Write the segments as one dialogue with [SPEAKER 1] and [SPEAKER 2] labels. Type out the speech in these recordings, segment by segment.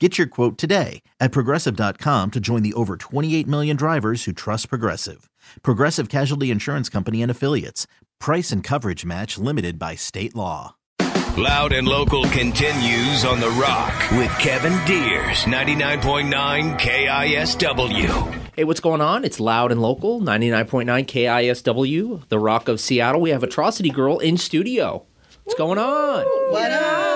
[SPEAKER 1] Get your quote today at progressive.com to join the over 28 million drivers who trust Progressive. Progressive Casualty Insurance Company and Affiliates. Price and coverage match limited by state law.
[SPEAKER 2] Loud and local continues on The Rock with Kevin Deers, 99.9 KISW.
[SPEAKER 3] Hey, what's going on? It's loud and local, 99.9 KISW, The Rock of Seattle. We have Atrocity Girl in studio. What's going on?
[SPEAKER 4] What up?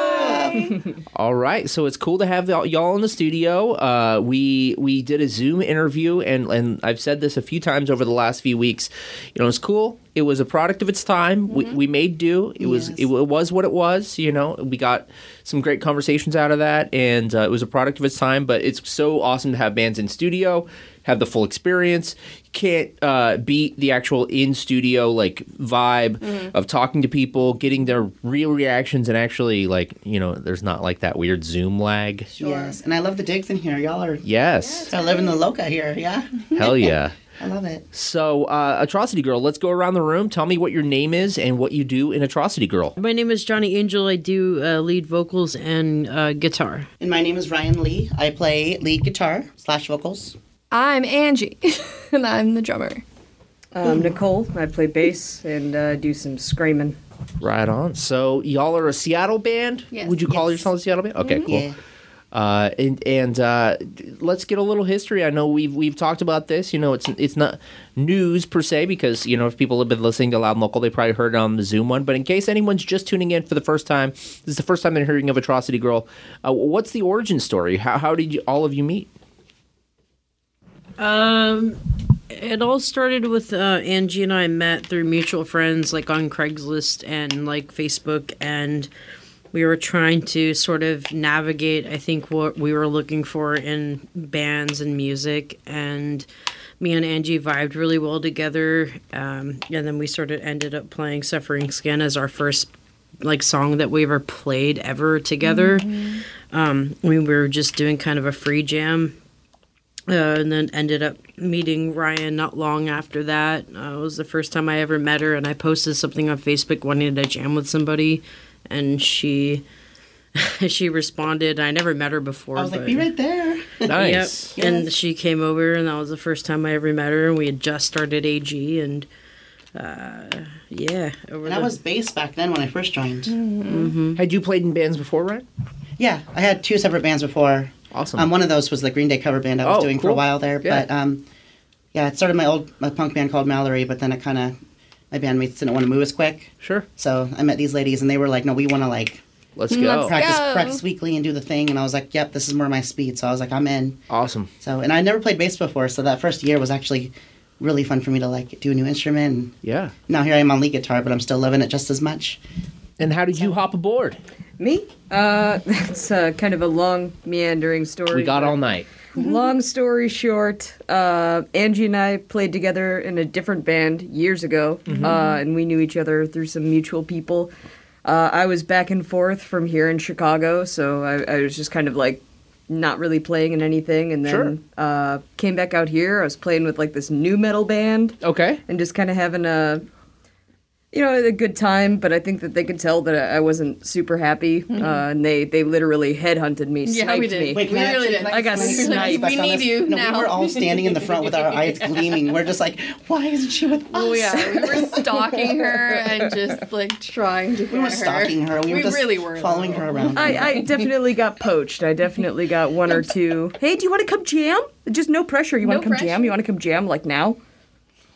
[SPEAKER 3] All right, so it's cool to have y'all- in the studio. Uh, we we did a Zoom interview, and and I've said this a few times over the last few weeks. You know, it's cool. It was a product of its time. We, we made do. It was it, wa- was what it was. You know, we got some great conversations out of that, and uh, it was a product of its time. But it's so awesome to have bands in studio, have the full experience. You can't uh, beat the actual in studio like vibe of talking to people, getting their real reactions, and actually like you know, there's not like that weird Zoom lag.
[SPEAKER 4] Yes, and I love the digs in here. Y'all are
[SPEAKER 3] Yes,
[SPEAKER 4] I live in the loca here. Yeah,
[SPEAKER 3] hell yeah.
[SPEAKER 4] I love it.
[SPEAKER 3] So, uh, Atrocity Girl, let's go around the room. Tell me what your name is and what you do in Atrocity Girl.
[SPEAKER 5] My name is Johnny Angel. I do uh, lead vocals and uh, guitar.
[SPEAKER 4] And my name is Ryan Lee. I play lead guitar slash vocals.
[SPEAKER 6] I'm Angie, and I'm the drummer.
[SPEAKER 7] Um, Nicole, I play bass and uh, do some screaming.
[SPEAKER 3] Right on. So, y'all are a Seattle band?
[SPEAKER 6] Yes.
[SPEAKER 3] Would you call
[SPEAKER 4] Yes.
[SPEAKER 3] yourself a Seattle band? Okay, cool.
[SPEAKER 4] Yeah.
[SPEAKER 3] Uh, and and uh, let's get a little history. I know we've we've talked about this. You know, it's it's not news per se because you know if people have been listening to Loud and Local, they probably heard it on the Zoom one. But in case anyone's just tuning in for the first time, this is the first time they're hearing of Atrocity Girl. Uh, what's the origin story? How how did you, all of you meet?
[SPEAKER 5] Um, it all started with uh, Angie and I met through mutual friends, like on Craigslist and like Facebook, and we were trying to sort of navigate. I think what we were looking for in bands and music, and me and Angie vibed really well together. Um, and then we sort of ended up playing "Suffering Skin" as our first like song that we ever played ever together. Um, we were just doing kind of a free jam uh, and then ended up meeting Ryan not long after that. Uh, it was the first time I ever met her, and I posted something on Facebook wanting to jam with somebody, and she she responded. I never met her before.
[SPEAKER 4] I was like, be right there.
[SPEAKER 3] Nice.
[SPEAKER 5] Yep. And she came over, and that was the first time I ever met her. And we had just started AG, and uh, yeah, over
[SPEAKER 4] And I
[SPEAKER 5] the-
[SPEAKER 4] was bass back then when I first joined.
[SPEAKER 3] Had you played in bands before, right?
[SPEAKER 4] Yeah, I had two separate bands before.
[SPEAKER 3] Awesome.
[SPEAKER 4] Um, one of those was the Green Day cover band I was
[SPEAKER 3] Oh,
[SPEAKER 4] doing for a while there.
[SPEAKER 3] Yeah.
[SPEAKER 4] But um, yeah, it started my old my punk band called Mallory, but then it kind of my bandmates didn't want to move as quick.
[SPEAKER 3] Sure.
[SPEAKER 4] So I met these ladies, and they were like, "No, we want to like
[SPEAKER 3] Let's go.
[SPEAKER 6] Let's
[SPEAKER 4] practice
[SPEAKER 6] go.
[SPEAKER 4] practice weekly and do the thing." And I was like, "Yep, this is more my speed." So I was like, "I'm in."
[SPEAKER 3] Awesome.
[SPEAKER 4] So and I never played bass before, so that first year was actually really fun for me to like do a new instrument. And
[SPEAKER 3] Yeah.
[SPEAKER 4] now here I am on lead guitar, but I'm still loving it just as much.
[SPEAKER 3] And how did you hop aboard?
[SPEAKER 7] Me? Uh, it's uh, kind of a long, meandering story.
[SPEAKER 3] We got all night.
[SPEAKER 7] Long story short, uh, Angie and I played together in a different band years ago,
[SPEAKER 3] Mm-hmm.
[SPEAKER 7] uh, and we knew each other through some mutual people. Uh, I was back and forth from here in Chicago, so I, I was just kind of like not really playing in anything, and then
[SPEAKER 3] Sure.
[SPEAKER 7] uh, came back out here. I was playing with like this new metal band
[SPEAKER 3] Okay.
[SPEAKER 7] and just kind of having a you know, a good time, but I think that they could tell that I I wasn't super happy, uh, and they they literally headhunted me,
[SPEAKER 6] Yeah,
[SPEAKER 7] sniped
[SPEAKER 6] we did.
[SPEAKER 7] me.
[SPEAKER 4] Wait,
[SPEAKER 6] We
[SPEAKER 4] I
[SPEAKER 6] really did.
[SPEAKER 4] can
[SPEAKER 7] I got sniped.
[SPEAKER 6] We
[SPEAKER 4] on
[SPEAKER 6] need you
[SPEAKER 4] no,
[SPEAKER 6] now.
[SPEAKER 4] we were all standing in the front with our eyes gleaming. We're just like, why isn't she with us?
[SPEAKER 6] Oh yeah, we were stalking her and just like trying to.
[SPEAKER 4] We were stalking her. We, were just
[SPEAKER 6] really were.
[SPEAKER 4] following her around.
[SPEAKER 7] I, I definitely got poached. I definitely got one or two. Hey, do you want to come jam? Just no pressure. You want
[SPEAKER 6] No
[SPEAKER 7] to come jam? You want to come jam like now?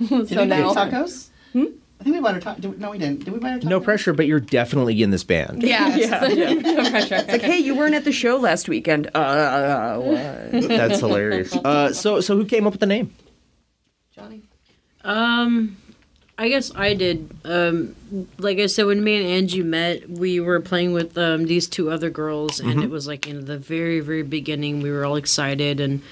[SPEAKER 6] So now.
[SPEAKER 4] tacos? Hmm? I think we bought her tacos. No, we didn't. Did we buy her tacos?
[SPEAKER 3] No pressure, but you're definitely in this band.
[SPEAKER 6] Yeah,
[SPEAKER 7] Yeah,
[SPEAKER 6] no pressure.
[SPEAKER 7] Like, hey, you weren't at the show last weekend. Uh, what?
[SPEAKER 3] That's hilarious. Uh, so, so who came up with the name?
[SPEAKER 6] Johnny.
[SPEAKER 5] Um, I guess I did. Um, like I said, when me and Angie met, we were playing with um, these two other girls, and it was like in the very, very beginning. We were all excited, and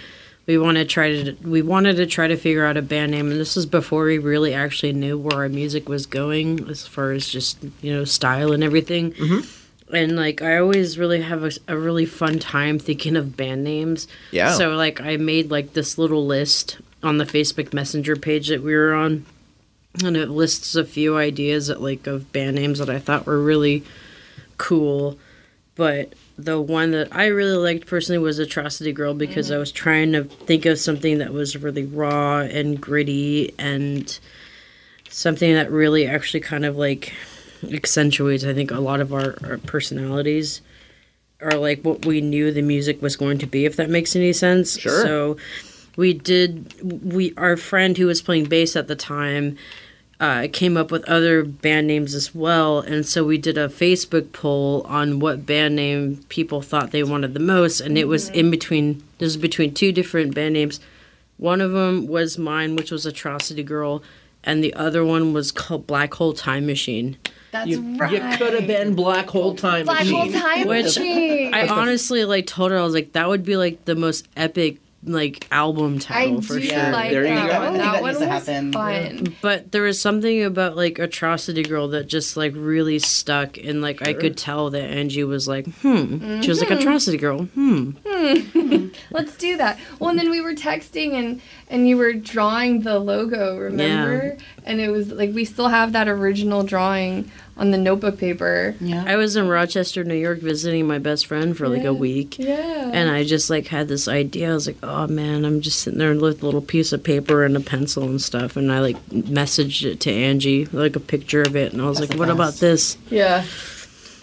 [SPEAKER 5] we wanted to try to we wanted to try to figure out a band name. And this was before we really actually knew where our music was going, as far as just you know style and everything. Mm-hmm. And like I always really have a, a really fun time thinking of band names.
[SPEAKER 3] Yeah.
[SPEAKER 5] So like I made like this little list on the Facebook Messenger page that we were on and it lists a few ideas that like of band names that I thought were really cool. But the one that I really liked personally was Atrocity Girl because I mm-hmm. was trying to think of something that was really raw and gritty and something that really actually kind of like accentuates I think a lot of our, our personalities or like what we knew the music was going to be if that makes any sense.
[SPEAKER 3] Sure.
[SPEAKER 5] So we did we our friend who was playing bass at the time uh, came up with other band names as well and so we did a facebook poll on what band name people thought they wanted the most and it was in between this was between two different band names one of them was mine which was atrocity girl and the other one was called black hole time machine
[SPEAKER 6] That's
[SPEAKER 3] You,
[SPEAKER 6] right.
[SPEAKER 3] you could have been Black Hole Time
[SPEAKER 6] Black hole
[SPEAKER 3] Machine.
[SPEAKER 6] time
[SPEAKER 5] Which-
[SPEAKER 6] machine.
[SPEAKER 5] i honestly like told her i was like that would be like the most epic like album
[SPEAKER 6] I
[SPEAKER 5] title for
[SPEAKER 6] do
[SPEAKER 5] sure
[SPEAKER 6] like
[SPEAKER 3] There you
[SPEAKER 6] that
[SPEAKER 3] go.
[SPEAKER 6] one.
[SPEAKER 4] I think
[SPEAKER 6] That
[SPEAKER 4] that
[SPEAKER 6] one
[SPEAKER 4] needs to
[SPEAKER 6] was
[SPEAKER 4] happen.
[SPEAKER 6] fun.
[SPEAKER 5] But there was something about like Atrocity Girl that just like really stuck, and like I could tell that Angie was like, hmm. She was like Atrocity Girl, hmm. hmm.
[SPEAKER 6] Let's do that. Well, and then we were texting and and you were drawing the logo, remember? Yeah. And it was like we still have that original drawing on the notebook paper.
[SPEAKER 4] Yeah.
[SPEAKER 5] I was in Rochester, New York, visiting my best friend for like
[SPEAKER 6] Yeah.
[SPEAKER 5] a week.
[SPEAKER 6] Yeah.
[SPEAKER 5] And I just like had this idea. I was like, oh man, I'm just sitting there with a little piece of paper and a pencil and stuff. And I like messaged it to Angie, like a picture of it. And I was
[SPEAKER 4] That's
[SPEAKER 5] like,
[SPEAKER 4] the
[SPEAKER 5] what about this?
[SPEAKER 6] yeah.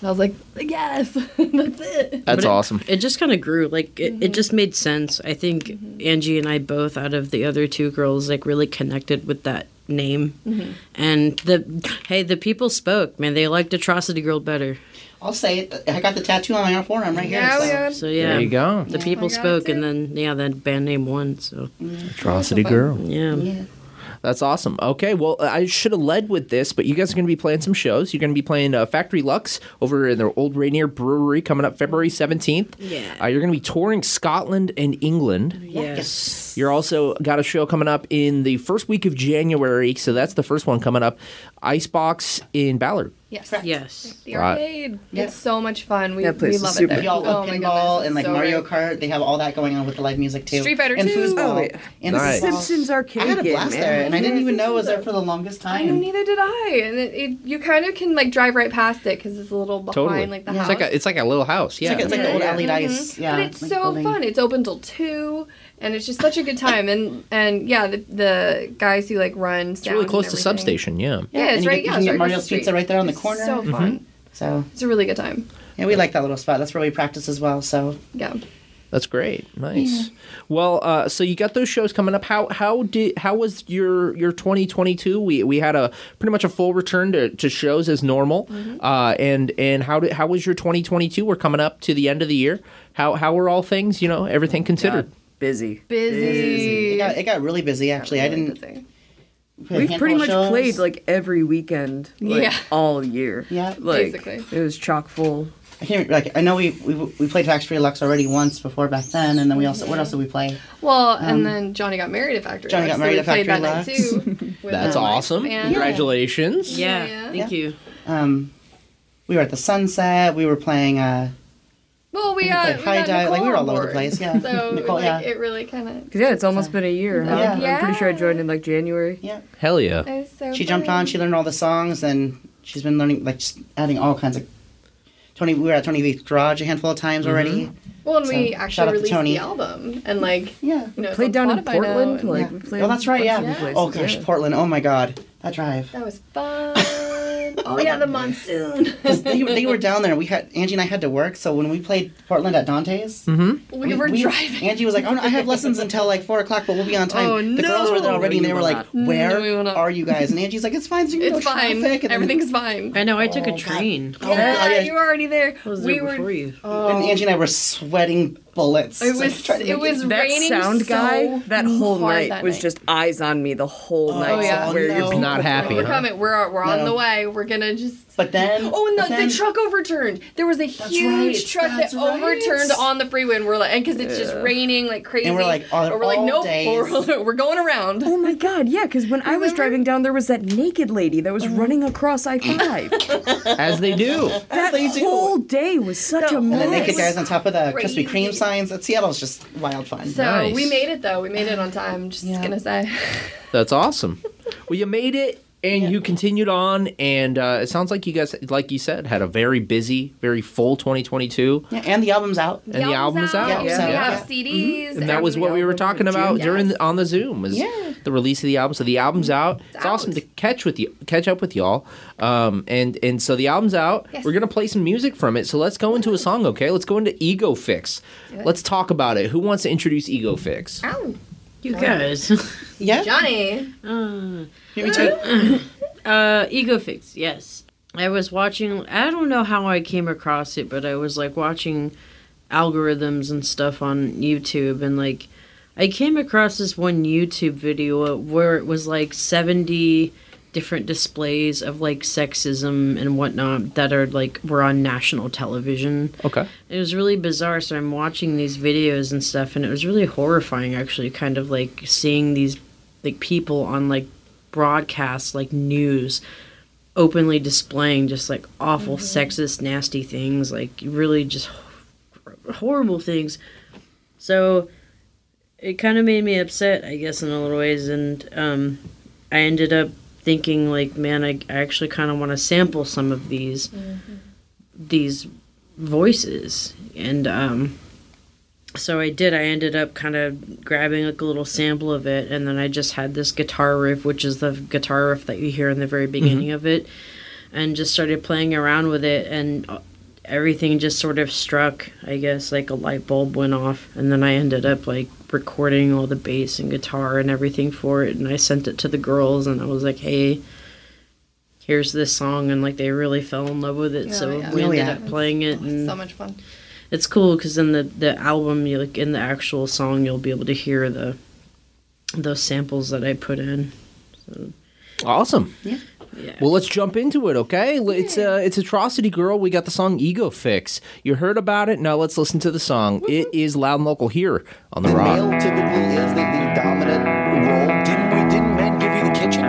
[SPEAKER 6] I was like, yes, that's it.
[SPEAKER 3] That's
[SPEAKER 5] it-
[SPEAKER 3] awesome.
[SPEAKER 5] It just kind of grew. Like it, it mm-hmm. just made sense. I think mm-hmm. Angie and I both, out of the other two girls, like really connected with that name. And the hey, the people spoke. Man, they liked Atrocity Girl better.
[SPEAKER 4] I'll say it. I got the tattoo on my forearm right here.
[SPEAKER 6] Yeah,
[SPEAKER 4] so.
[SPEAKER 6] we
[SPEAKER 5] So yeah,
[SPEAKER 3] There you go.
[SPEAKER 5] The people
[SPEAKER 6] I got it
[SPEAKER 5] spoke, and then yeah, that band name won. So
[SPEAKER 3] Atrocity Girl.
[SPEAKER 5] yeah.
[SPEAKER 4] Yeah.
[SPEAKER 3] That's awesome. Okay, well, I should have led with this, but you guys are going to be playing some shows. You're going to be playing uh, Factory Luxe over in their Old Rainier Brewery coming up February 17th.
[SPEAKER 5] Yeah.
[SPEAKER 3] Uh, you're going to be touring Scotland and England.
[SPEAKER 5] Yes.
[SPEAKER 3] You're also got a show coming up in the first week of January, so that's the first one coming up. Icebox in Ballard.
[SPEAKER 6] Yes.
[SPEAKER 5] Yes.
[SPEAKER 6] The
[SPEAKER 3] Right.
[SPEAKER 6] arcade.
[SPEAKER 4] Yeah.
[SPEAKER 6] It's so much fun. We,
[SPEAKER 7] That place
[SPEAKER 6] we
[SPEAKER 7] is
[SPEAKER 6] love
[SPEAKER 7] super
[SPEAKER 6] it there.
[SPEAKER 4] We all love
[SPEAKER 6] Oh
[SPEAKER 4] pinball and like
[SPEAKER 6] so
[SPEAKER 4] Mario. Kart. They have all that going on with the live music too.
[SPEAKER 6] Street Fighter
[SPEAKER 4] and
[SPEAKER 6] 2.
[SPEAKER 4] foosball.
[SPEAKER 7] Oh, yeah.
[SPEAKER 4] And
[SPEAKER 3] Nice.
[SPEAKER 4] foosball.
[SPEAKER 7] Simpsons arcade
[SPEAKER 4] I had a
[SPEAKER 7] game,
[SPEAKER 4] blast
[SPEAKER 7] man.
[SPEAKER 4] there, and I didn't even know it was there for the longest time.
[SPEAKER 6] I know, neither did I. And it, it, you kind of can like drive right past it because it's a little behind
[SPEAKER 3] Totally.
[SPEAKER 6] like the
[SPEAKER 4] Yeah.
[SPEAKER 6] house.
[SPEAKER 3] It's like a, it's like a little house. Yeah.
[SPEAKER 4] It's like, it's like the old
[SPEAKER 7] Yeah.
[SPEAKER 4] alley dice. Yeah,
[SPEAKER 6] but it's
[SPEAKER 4] like
[SPEAKER 6] so
[SPEAKER 4] building.
[SPEAKER 6] fun. It's open till two, and it's just such a good time. And and yeah, the the guys who like run.
[SPEAKER 3] it's really close to Substation, yeah.
[SPEAKER 6] Yeah,
[SPEAKER 4] and
[SPEAKER 6] it's
[SPEAKER 4] you
[SPEAKER 6] right.
[SPEAKER 4] Get, you
[SPEAKER 6] yeah, it's
[SPEAKER 4] get
[SPEAKER 6] right
[SPEAKER 4] Mario's
[SPEAKER 6] across the
[SPEAKER 4] Pizza right there on the
[SPEAKER 6] It's
[SPEAKER 4] corner.
[SPEAKER 6] So fun.
[SPEAKER 4] So
[SPEAKER 6] It's a really good time.
[SPEAKER 4] yeah, we like that little spot. That's where we practice as well. So
[SPEAKER 6] Yeah.
[SPEAKER 3] That's great. Nice. Well, uh, so you got those shows coming up. How how did how was your your 2022? We we had a pretty much a full return to, to shows as normal. Uh, and and how did how was your 2022? We're coming up to the end of the year. How how were all things? You know, everything considered.
[SPEAKER 7] God, busy.
[SPEAKER 6] Busy.
[SPEAKER 4] it got, it got really busy. Actually, I didn't.
[SPEAKER 6] busy.
[SPEAKER 4] we had a
[SPEAKER 7] We've pretty much
[SPEAKER 4] shows.
[SPEAKER 7] played like every weekend, like,
[SPEAKER 6] Yeah.
[SPEAKER 7] all year.
[SPEAKER 4] Yeah.
[SPEAKER 7] like
[SPEAKER 6] Basically.
[SPEAKER 7] it was chock full.
[SPEAKER 4] I can't like. I know we we, we played Factory Luxe already once before back then, and then we also what else did we play?
[SPEAKER 6] Well, and then Johnny got married at Factory.
[SPEAKER 4] Johnny
[SPEAKER 6] Lux,
[SPEAKER 4] got married
[SPEAKER 6] so we
[SPEAKER 4] at
[SPEAKER 6] played
[SPEAKER 4] Factory
[SPEAKER 6] that night too.
[SPEAKER 3] That's
[SPEAKER 6] them.
[SPEAKER 3] awesome.
[SPEAKER 6] And-
[SPEAKER 3] Congratulations.
[SPEAKER 5] Yeah.
[SPEAKER 6] Yeah.
[SPEAKER 5] Thank you.
[SPEAKER 4] Um, we were at the Sunset. We were playing. Uh,
[SPEAKER 6] Well, we
[SPEAKER 4] We
[SPEAKER 6] got,
[SPEAKER 4] played
[SPEAKER 6] we
[SPEAKER 4] High
[SPEAKER 6] got
[SPEAKER 4] Dive, like, we were all over the place, yeah.
[SPEAKER 6] So
[SPEAKER 4] Nicole,
[SPEAKER 6] like,
[SPEAKER 4] yeah.
[SPEAKER 6] it really kind of.
[SPEAKER 7] Cause yeah, it's almost been a year. Huh?
[SPEAKER 4] Yeah.
[SPEAKER 7] I'm pretty sure I joined in like January.
[SPEAKER 4] Yeah.
[SPEAKER 3] Hell yeah.
[SPEAKER 6] So
[SPEAKER 4] She jumped on. She learned all the songs, and she's been learning, like, just adding all kinds of. Tony, we were at Tony V's garage a handful of times already. Mm-hmm.
[SPEAKER 6] Well, and we
[SPEAKER 4] So, shout
[SPEAKER 6] actually released
[SPEAKER 4] Tony.
[SPEAKER 6] the album, and like
[SPEAKER 4] Yeah.
[SPEAKER 6] you know, it's
[SPEAKER 7] Played
[SPEAKER 6] on
[SPEAKER 7] down in
[SPEAKER 6] Spotify now,
[SPEAKER 7] Portland.
[SPEAKER 6] and-
[SPEAKER 7] like
[SPEAKER 4] Yeah.
[SPEAKER 7] we played.
[SPEAKER 4] Oh, that's right. Yeah.
[SPEAKER 7] places,
[SPEAKER 4] Oh gosh,
[SPEAKER 7] yeah.
[SPEAKER 4] Portland. Oh my God, that drive.
[SPEAKER 6] That was fun. oh yeah, the monsoon.
[SPEAKER 4] they, they were down there. We had Angie and I had to work, so when we played Portland at Dante's,
[SPEAKER 3] Mm-hmm.
[SPEAKER 6] we, were driving.
[SPEAKER 4] Angie was like, "Oh, no, I have lessons until like four o'clock, but we'll be on time."
[SPEAKER 6] Oh,
[SPEAKER 4] the girls were there
[SPEAKER 6] no.
[SPEAKER 4] already, and they were like, "Where
[SPEAKER 6] No, we
[SPEAKER 4] are you guys?" And Angie's like, "It's fine. So you can
[SPEAKER 6] It's
[SPEAKER 4] go
[SPEAKER 6] fine.
[SPEAKER 4] traffic." And then-
[SPEAKER 6] Everything's fine.
[SPEAKER 5] I know. I took
[SPEAKER 4] Oh,
[SPEAKER 5] a
[SPEAKER 4] God.
[SPEAKER 5] train.
[SPEAKER 4] Oh,
[SPEAKER 6] yeah,
[SPEAKER 4] God, yeah.
[SPEAKER 6] you were already there.
[SPEAKER 5] I was
[SPEAKER 6] we
[SPEAKER 5] there
[SPEAKER 6] were.
[SPEAKER 5] you.
[SPEAKER 6] Oh,
[SPEAKER 4] And Angie and I were sweating bullets.
[SPEAKER 6] it was.
[SPEAKER 4] trying to
[SPEAKER 6] It was
[SPEAKER 7] That
[SPEAKER 6] raining
[SPEAKER 7] sound
[SPEAKER 6] so
[SPEAKER 7] guy, that whole night
[SPEAKER 6] that
[SPEAKER 7] was
[SPEAKER 6] night.
[SPEAKER 7] just eyes on me the whole oh, night.
[SPEAKER 6] yeah.
[SPEAKER 7] Where
[SPEAKER 4] no.
[SPEAKER 7] your people
[SPEAKER 3] Not happy,
[SPEAKER 6] We're
[SPEAKER 3] huh?
[SPEAKER 6] coming. We're we're on
[SPEAKER 4] No.
[SPEAKER 6] the way. We're gonna just.
[SPEAKER 4] But then,
[SPEAKER 6] Oh, and the,
[SPEAKER 4] then-
[SPEAKER 6] the truck overturned. There was a huge
[SPEAKER 4] right,
[SPEAKER 6] truck that
[SPEAKER 4] right.
[SPEAKER 6] overturned on the freeway, and we're like, and because it's just raining like crazy.
[SPEAKER 4] And we're like, all-
[SPEAKER 6] but we're like, nope,
[SPEAKER 4] days.
[SPEAKER 6] we're, we're going around.
[SPEAKER 7] Oh my god, yeah, because when I was driving down, there was that naked lady that was uh-huh. running across I 5.
[SPEAKER 3] As they do.
[SPEAKER 7] that.
[SPEAKER 4] The
[SPEAKER 7] whole day was such a
[SPEAKER 6] And
[SPEAKER 4] And the naked guys on top of the Krispy Kreme signs. At Seattle's just wild fun.
[SPEAKER 6] So
[SPEAKER 3] Nice.
[SPEAKER 6] we made it though. We made it on time. Just
[SPEAKER 4] Yeah.
[SPEAKER 6] gonna say.
[SPEAKER 3] That's awesome. Well, you made it and you continued on, and uh, it sounds like you guys, like you said, had a very busy, very full 2022.
[SPEAKER 4] yeah, and the album's out.
[SPEAKER 3] And the album's out.
[SPEAKER 4] Yeah,
[SPEAKER 6] We
[SPEAKER 4] so-
[SPEAKER 6] have
[SPEAKER 4] yeah.
[SPEAKER 6] CDs.
[SPEAKER 3] And that was what we were talking about
[SPEAKER 6] Yes.
[SPEAKER 3] during the, on the Zoom was
[SPEAKER 4] Yeah.
[SPEAKER 3] the release of the album. So the album's out. It's,
[SPEAKER 6] out.
[SPEAKER 3] awesome to catch with you, catch up with y'all. Um, and and so the album's out.
[SPEAKER 6] Yes.
[SPEAKER 3] We're gonna play some music from it. So let's go into a song, okay? Let's go into Ego Fix. Let's talk about it. Who wants to introduce Ego Fix?
[SPEAKER 6] Ow,
[SPEAKER 5] You guys.
[SPEAKER 4] Yeah.
[SPEAKER 6] Johnny.
[SPEAKER 5] uh,
[SPEAKER 4] Me too.
[SPEAKER 5] uh, Ego Fix, yes. I was watching. I don't know how I came across it, but I was like watching algorithms and stuff on YouTube, and like I came across this one YouTube video where it was like seventy different displays of like sexism and whatnot that are like were on national television.
[SPEAKER 3] Okay.
[SPEAKER 5] It was really bizarre. So I'm watching these videos and stuff, and it was really horrifying, actually, kind of like seeing these like people on like broadcasts, like news, openly displaying just like awful, sexist, nasty things, like really just horrible things. So it kind of made me upset, I guess, in a little ways, and um, I ended up thinking like, man, I, I actually kind of want to sample some of these these voices. And um so I did I ended up kind of grabbing like a little sample of it and then I just had this guitar riff which is the guitar riff that you hear in the very beginning of it and just started playing around with it and uh, everything just sort of struck I guess like a light bulb went off and then I ended up like recording all the bass and guitar and everything for it and I sent it to the girls and I was like hey here's this song and like they really fell in love with it
[SPEAKER 6] Oh,
[SPEAKER 5] so
[SPEAKER 6] yeah.
[SPEAKER 5] we
[SPEAKER 4] Oh,
[SPEAKER 5] ended
[SPEAKER 4] yeah.
[SPEAKER 5] up playing it and
[SPEAKER 6] So much fun.
[SPEAKER 5] it's cool because in the the album you like in the actual song you'll be able to hear the those samples that i put in
[SPEAKER 3] Awesome.
[SPEAKER 4] Yeah.
[SPEAKER 5] Yeah
[SPEAKER 3] Well, let's jump into it, okay? L- It's uh, it's Atrocity Girl. We got the song Ego Fix. You heard about it. Now let's listen to the song. It is loud and local here on the Rock.
[SPEAKER 8] Male typically is the, the dominant role.
[SPEAKER 9] Didn't we? Didn't men give you the kitchen?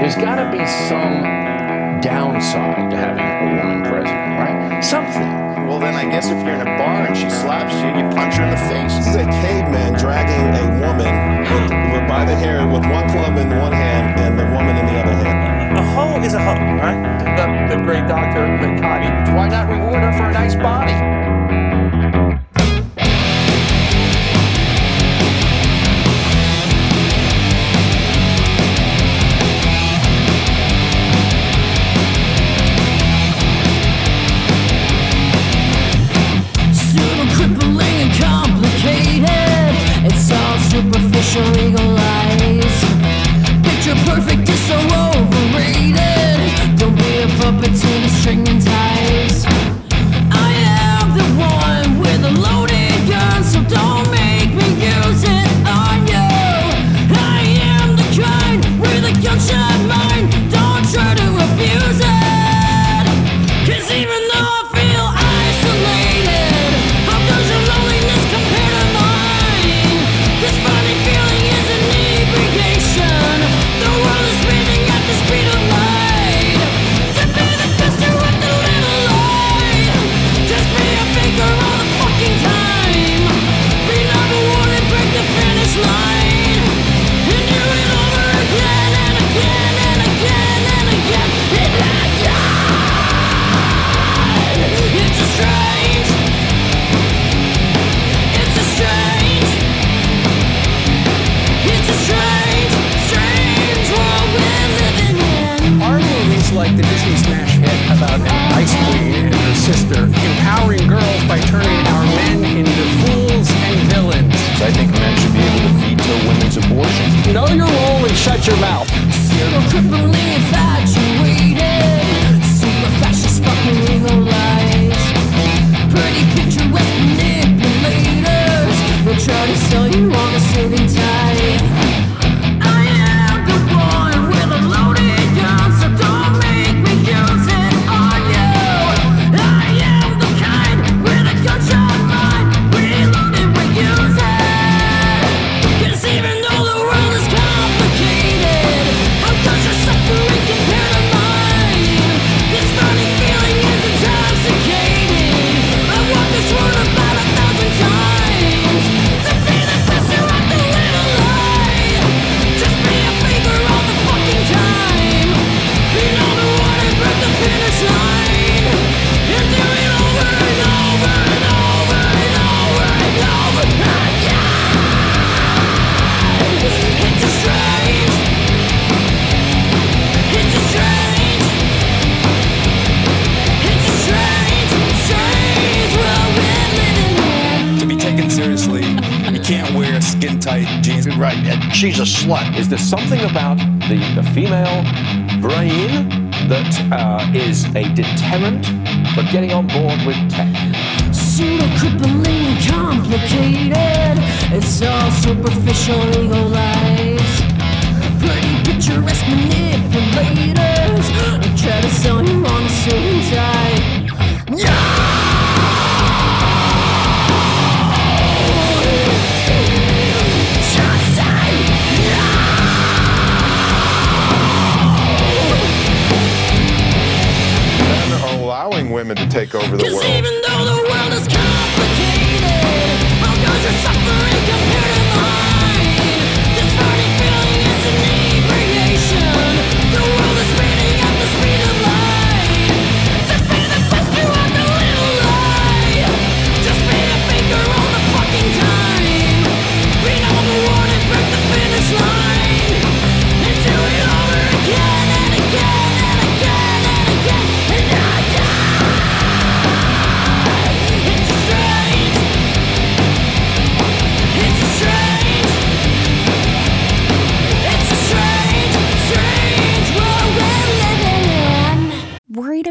[SPEAKER 10] There's got to be some downside to having a woman president, right? Something.
[SPEAKER 11] Well, then I guess if you're in a bar and she slaps you, you punch her in the face.
[SPEAKER 12] This is a caveman dragging a woman with, by the hair with one club in one hand and the woman in the other hand.
[SPEAKER 9] A hoe is a hoe, right?
[SPEAKER 10] The, the great Dr. McCarty. Why not reward her for a nice body?
[SPEAKER 9] Tight.
[SPEAKER 10] Right, and she's a slut. Is there something about the, the female brain that uh, is a deterrent for getting on board with tech?
[SPEAKER 13] Pseudo crippling and complicated. It's all superficial ego lies. Pretty picturesque manipulators try to sell you on a suit and
[SPEAKER 12] women to take over the world.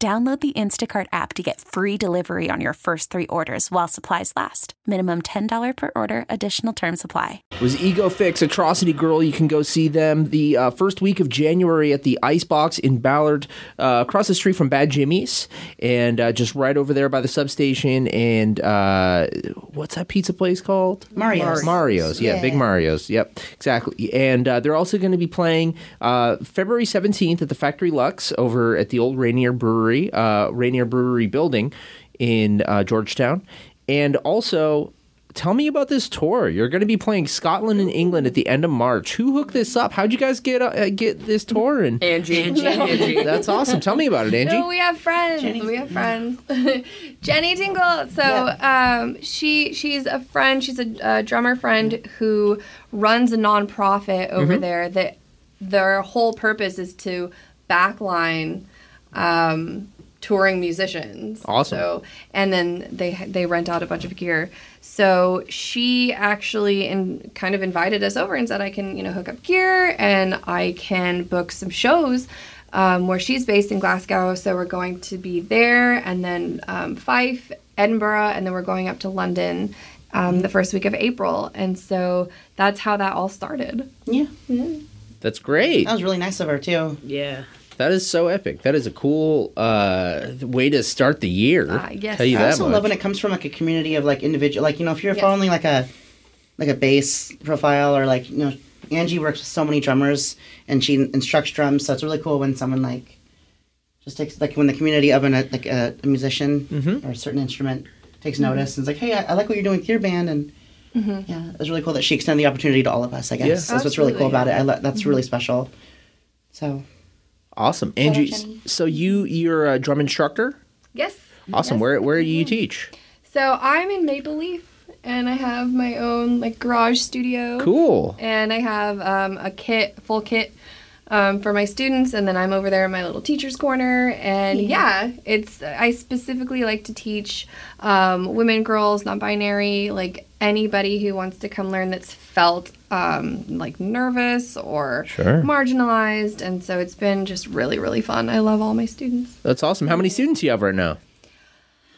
[SPEAKER 14] Download the Instacart app to get free delivery on your first three orders while supplies last. Minimum $10 per order, additional term supply.
[SPEAKER 3] It was Ego Fix, Atrocity Girl. You can go see them the uh, first week of January at the Icebox in Ballard, uh, across the street from Bad Jimmy's, and uh, just right over there by the substation. And uh, what's that pizza place called?
[SPEAKER 4] Mario's.
[SPEAKER 3] Mario's, yeah, Big Mario's. Yep, exactly. And uh, they're also going to be playing uh, February 17th at the Factory Luxe over at the old Rainier Brewery, uh, Rainier Brewery building in uh, Georgetown. And also, tell me about this tour. You're going to be playing Scotland and England at the end of March. Who hooked this up? How'd you guys get uh, get this tour? And
[SPEAKER 7] Angie.
[SPEAKER 5] Angie. Angie.
[SPEAKER 3] That's awesome. Tell me about it, Angie.
[SPEAKER 6] No, we have friends. we have friends. Jenny Tingle. So um, she she's a friend. She's a, a drummer friend who runs a nonprofit over
[SPEAKER 15] Mhm.
[SPEAKER 6] there. That their whole purpose is to backline um, touring musicians.
[SPEAKER 3] Awesome.
[SPEAKER 6] So and then they they rent out a bunch of gear. So she actually in, kind of invited us over and said I can you know hook up gear and I can book some shows um, where she's based in Glasgow. So we're going to be there and then um, Fife, Edinburgh, and then we're going up to London um, the first week of April. And so that's how that all started.
[SPEAKER 4] Yeah.
[SPEAKER 3] That's great.
[SPEAKER 4] That was really nice of her too.
[SPEAKER 5] Yeah.
[SPEAKER 3] That is so epic. That is a cool uh, way to start the year.
[SPEAKER 4] Ah,
[SPEAKER 3] Tell you
[SPEAKER 4] I
[SPEAKER 3] that
[SPEAKER 4] also
[SPEAKER 3] much.
[SPEAKER 4] love when it comes from like a community of like individual, like you know, if you're
[SPEAKER 6] Yes.
[SPEAKER 4] following like a like a bass profile or like you know, Angie works with so many drummers and she instructs drums, so it's really cool when someone like just takes like when the community of an like a, a musician
[SPEAKER 3] Mhm.
[SPEAKER 4] or a certain instrument takes
[SPEAKER 6] Mhm.
[SPEAKER 4] notice and it's like, hey, I, I like what you're doing with your band and
[SPEAKER 6] Mhm.
[SPEAKER 4] yeah, it's really cool that she extended the opportunity to all of us. I guess
[SPEAKER 3] Yeah.
[SPEAKER 4] that's what's really cool about it. I lo- that's really special. So
[SPEAKER 3] Awesome, Angie.
[SPEAKER 4] Jenny.
[SPEAKER 3] So you you're a drum instructor.
[SPEAKER 6] Yes.
[SPEAKER 3] Awesome.
[SPEAKER 6] Yes.
[SPEAKER 3] Where where do you teach?
[SPEAKER 6] So I'm in Maple Leaf, and I have my own like garage studio.
[SPEAKER 3] Cool.
[SPEAKER 6] And I have um, a kit, full kit. Um, for my students, and then I'm over there in my little teacher's corner, and yeah, it's I specifically like to teach um, women, girls, non-binary, like anybody who wants to come learn that's felt um, like nervous or
[SPEAKER 3] Sure.
[SPEAKER 6] marginalized, and so it's been just really, really fun. I love all my students.
[SPEAKER 3] That's awesome. How many students do you have right now?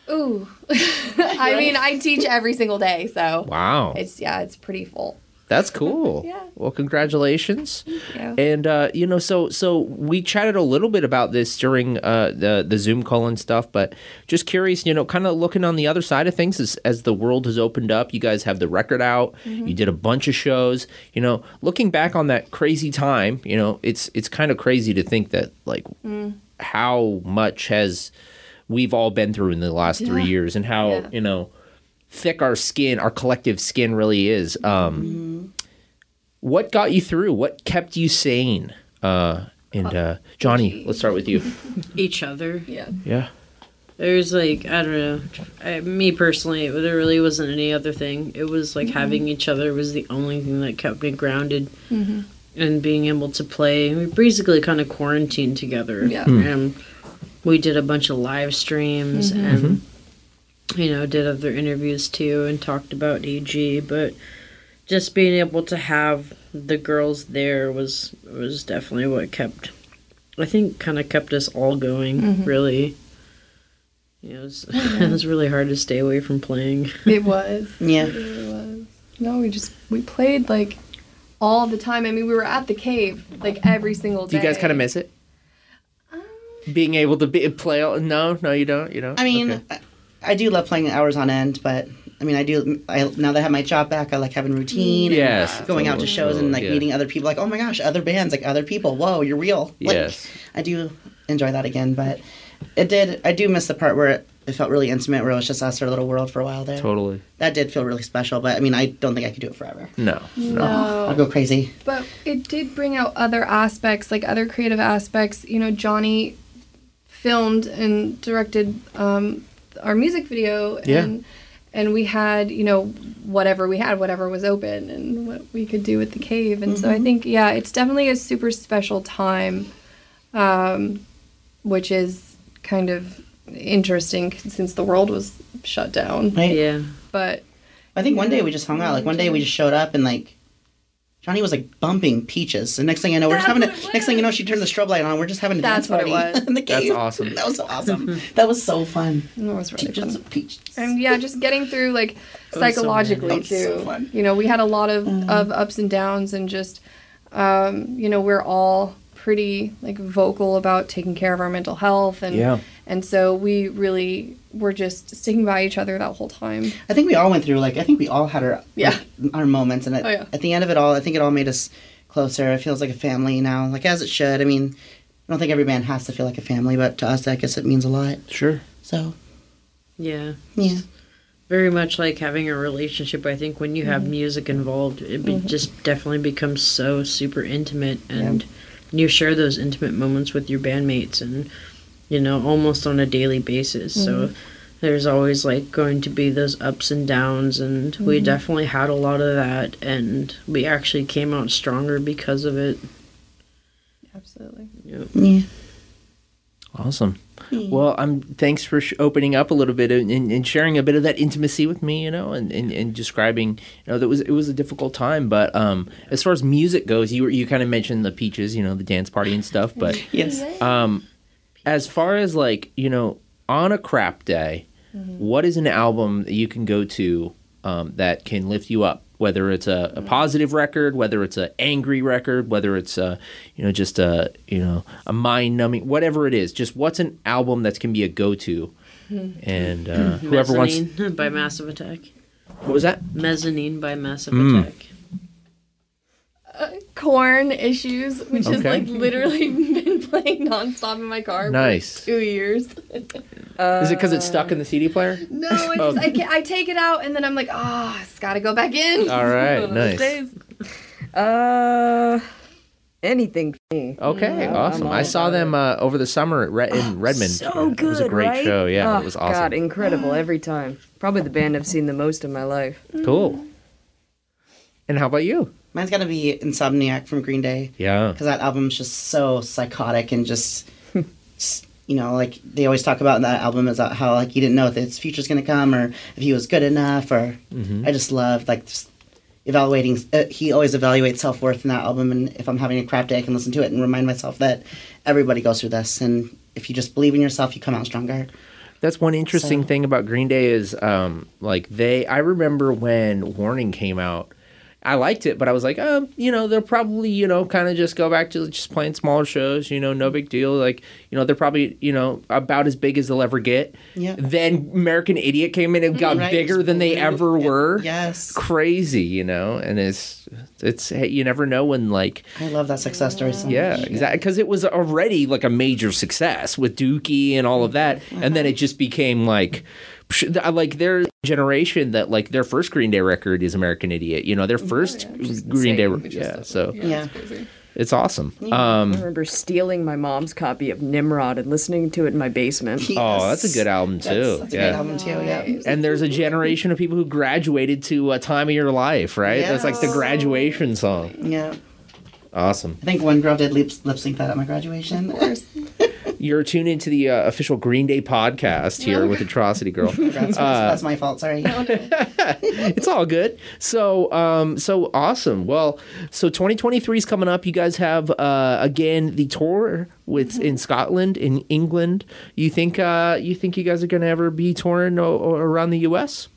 [SPEAKER 6] Ooh, I mean, I teach every single day, so
[SPEAKER 3] Wow.
[SPEAKER 6] it's yeah, it's pretty full.
[SPEAKER 3] That's cool.
[SPEAKER 6] Yeah.
[SPEAKER 3] Well, congratulations.
[SPEAKER 6] you.
[SPEAKER 3] And uh, you know, so so we chatted a little bit about this during uh, the the Zoom call and stuff, but just curious, you know, kind of looking on the other side of things as as the world has opened up. You guys have the record out.
[SPEAKER 6] Mm-hmm.
[SPEAKER 3] You did a bunch of shows. You know, looking back on that crazy time, you know, it's it's kind of crazy to think that like
[SPEAKER 6] Mm.
[SPEAKER 3] how much has we've all been through in the last three years and how
[SPEAKER 6] Yeah.
[SPEAKER 3] you know thick our skin our collective skin really is um
[SPEAKER 6] Mm-hmm.
[SPEAKER 3] what got you through what kept you sane uh and uh johnny let's start with you
[SPEAKER 5] Each other.
[SPEAKER 6] Yeah.
[SPEAKER 3] yeah
[SPEAKER 5] There's like I don't know. I, me personally, there really wasn't any other thing. It was like
[SPEAKER 6] Mhm.
[SPEAKER 5] having each other was the only thing that kept me grounded,
[SPEAKER 6] Mhm.
[SPEAKER 5] and being able to play. We basically kind of quarantined together.
[SPEAKER 6] Yeah. Hmm.
[SPEAKER 5] And we did a bunch of live streams
[SPEAKER 6] Mhm.
[SPEAKER 5] and you know did other interviews too and talked about AG, but just being able to have the girls there was was definitely what kept. I think kind of kept us all going.
[SPEAKER 6] Mhm.
[SPEAKER 5] Really. You know, it was, it was really hard to stay away from playing.
[SPEAKER 6] It was.
[SPEAKER 4] Yeah.
[SPEAKER 6] It really was. No, we just we played like all the time. I mean, we were at the cave like every single
[SPEAKER 3] do
[SPEAKER 6] day.
[SPEAKER 3] you guys kind of miss it being able to be play all no no you don't you don't
[SPEAKER 4] I mean,
[SPEAKER 3] Okay.
[SPEAKER 4] I, I do love playing hours on end, but I mean, I do. I now that I have my job back, I like having routine. and
[SPEAKER 3] Yes,
[SPEAKER 4] going out to
[SPEAKER 3] totally,
[SPEAKER 4] shows and like
[SPEAKER 3] yeah.
[SPEAKER 4] meeting other people. Like, oh my gosh, other bands, like other people. Whoa, you're real. Like,
[SPEAKER 3] Yes.
[SPEAKER 4] I do enjoy that again, but it did. I do miss the part where it, it felt really intimate, where it was just us, our little world for a while there.
[SPEAKER 3] totally
[SPEAKER 4] That did feel really special, but I mean, I don't think I could do it forever.
[SPEAKER 3] no
[SPEAKER 6] No.
[SPEAKER 4] I'll go crazy.
[SPEAKER 6] But it did bring out other aspects, like other creative aspects. You know, Johnny filmed and directed um, our music video,
[SPEAKER 3] Yeah.
[SPEAKER 6] and and we had you know whatever we had, whatever was open, and what we could do with the cave. And so I
[SPEAKER 4] Mhm.
[SPEAKER 6] think yeah, it's definitely a super special time, um, which is kind of interesting since the world was shut down.
[SPEAKER 4] Right?
[SPEAKER 5] Yeah.
[SPEAKER 6] But
[SPEAKER 4] I think one day we just hung out. Like one day we just showed up and like Johnny was like bumping peaches, and next thing I know, we're just having a. Next thing you know, she turned the strobe light on. We're just having a
[SPEAKER 6] That's
[SPEAKER 4] dance
[SPEAKER 6] what
[SPEAKER 4] party
[SPEAKER 6] it was.
[SPEAKER 4] in the
[SPEAKER 3] That's
[SPEAKER 4] cave.
[SPEAKER 3] awesome.
[SPEAKER 4] That was so awesome. that was so fun.
[SPEAKER 6] it was really
[SPEAKER 4] Peaches,
[SPEAKER 6] fun.
[SPEAKER 4] peaches.
[SPEAKER 6] and yeah, just getting through like
[SPEAKER 4] That was so
[SPEAKER 6] psychologically
[SPEAKER 4] fun. That was
[SPEAKER 6] too.
[SPEAKER 4] so fun.
[SPEAKER 6] You know, we had a lot of of ups and downs, and just um, you know, we're all pretty like vocal about taking care of our mental health, and
[SPEAKER 3] Yeah.
[SPEAKER 6] and so we really were just sticking by each other that whole time.
[SPEAKER 4] I think we all went through like I think we all had our
[SPEAKER 6] Yeah.
[SPEAKER 4] like, our moments, and at,
[SPEAKER 6] Oh, yeah.
[SPEAKER 4] at the end of it all, I think it all made us closer. It feels like a family now, like as it should. I mean, I don't think every band has to feel like a family, but to us, I guess it means a lot.
[SPEAKER 3] sure
[SPEAKER 4] So
[SPEAKER 5] Yeah.
[SPEAKER 4] yeah,
[SPEAKER 5] Very much like having a relationship. I think when you have mm-hmm. music involved, it be- mm-hmm. just definitely becomes so super intimate, and you share those intimate moments with your bandmates, and you know, almost on a daily basis. So there's always like going to be those ups and downs, and we
[SPEAKER 6] Mhm.
[SPEAKER 5] definitely had a lot of that, and we actually came out stronger because of it.
[SPEAKER 6] Absolutely.
[SPEAKER 4] yeah.
[SPEAKER 3] Awesome. Well, I'm thanks for sh- opening up a little bit and, and, and sharing a bit of that intimacy with me, you know, and, and, and describing, you know, that was it was a difficult time, but um, as far as music goes, you were, you kind of mentioned the peaches, you know, the dance party and stuff, but
[SPEAKER 4] Yes.
[SPEAKER 3] um, as far as like you know, on a crap day, what is an album that you can go to um, that can lift you up? Whether it's a, a positive record, whether it's an angry record, whether it's a you know just a you know a mind numbing, whatever it is, just what's an album that can be a go to, and uh, whoever wants.
[SPEAKER 5] Mezzanine by Massive Attack.
[SPEAKER 3] What was that?
[SPEAKER 5] Mezzanine by Massive
[SPEAKER 3] Mm.
[SPEAKER 5] Attack.
[SPEAKER 6] Korn Issues, which has like literally been playing nonstop in my car
[SPEAKER 3] Nice.
[SPEAKER 6] for two years.
[SPEAKER 3] Is it because it's stuck in the CD player?
[SPEAKER 6] no, I just
[SPEAKER 3] Oh.
[SPEAKER 6] I, ca- I take it out and then I'm like, ah, it's got to go back in.
[SPEAKER 3] All right,
[SPEAKER 6] One of those
[SPEAKER 3] nice.
[SPEAKER 7] Uh, anything.
[SPEAKER 3] Okay,
[SPEAKER 7] Yeah,
[SPEAKER 3] awesome. I saw them uh, over the summer at Re- in Redmond.
[SPEAKER 7] So good,
[SPEAKER 3] It was a great
[SPEAKER 7] right?
[SPEAKER 3] show. Yeah,
[SPEAKER 7] Oh,
[SPEAKER 3] it was awesome.
[SPEAKER 7] God, incredible every time. Probably the band I've seen the most in my life.
[SPEAKER 3] Cool. And how about you?
[SPEAKER 4] Mine's got to be Insomniac from Green Day.
[SPEAKER 3] Yeah.
[SPEAKER 4] Because that album's just so psychotic and just, just, you know, like they always talk about in that album is how like he didn't know if his future's gonna come or if he was good enough or
[SPEAKER 3] Mhm.
[SPEAKER 4] I just love like just evaluating. Uh, he always evaluates self worth in that album, and if I'm having a crap day, I can listen to it and remind myself that everybody goes through this, and if you just believe in yourself, you come out stronger.
[SPEAKER 3] That's one interesting
[SPEAKER 4] So-
[SPEAKER 3] thing about Green Day is um, like they. I remember when Warning came out. I liked it, but I was like, um, you know, they'll probably, you know, kind of just go back to just playing smaller shows. You know, no big deal. Like, you know, they're probably, you know, about as big as they'll ever get.
[SPEAKER 4] Yeah.
[SPEAKER 3] Then American Idiot came in and mm-hmm. got
[SPEAKER 4] Right.
[SPEAKER 3] bigger than they ever were.
[SPEAKER 4] Yes.
[SPEAKER 3] Crazy, you know, and it's it's hey, you never know when like
[SPEAKER 4] I love that success story so
[SPEAKER 3] yeah,
[SPEAKER 4] much.
[SPEAKER 3] exactly. Because it was already like a major success with Dookie and all of that, mm-hmm. and then uh-huh. it just became like, like their generation that like their first Green Day record is American Idiot. You know, their first Green Day,
[SPEAKER 7] insane.
[SPEAKER 3] yeah. So
[SPEAKER 4] Yeah.
[SPEAKER 3] it's awesome.
[SPEAKER 7] I
[SPEAKER 3] Um,
[SPEAKER 7] remember stealing my mom's copy of Nimrod and listening to it in my basement.
[SPEAKER 3] oh, that's a good album too.
[SPEAKER 4] That's, that's a
[SPEAKER 3] yeah.
[SPEAKER 4] great album too. Yeah.
[SPEAKER 3] And there's a generation of people who graduated to a time of your life, right? That's like the graduation song.
[SPEAKER 4] Yeah.
[SPEAKER 3] Awesome.
[SPEAKER 4] I think one girl did lip, lip sync that at my graduation. Of course.
[SPEAKER 3] You're tuned into the uh, official Green Day podcast here with Atrocity Girl.
[SPEAKER 4] That's,
[SPEAKER 3] Uh,
[SPEAKER 4] that's my fault. Sorry.
[SPEAKER 3] it's all good. So, um, so awesome. Well, so 2023 is coming up. You guys have uh, again the tour with in Scotland, in England. You think uh, you think you guys are going to ever be touring o- o- around the U.S.?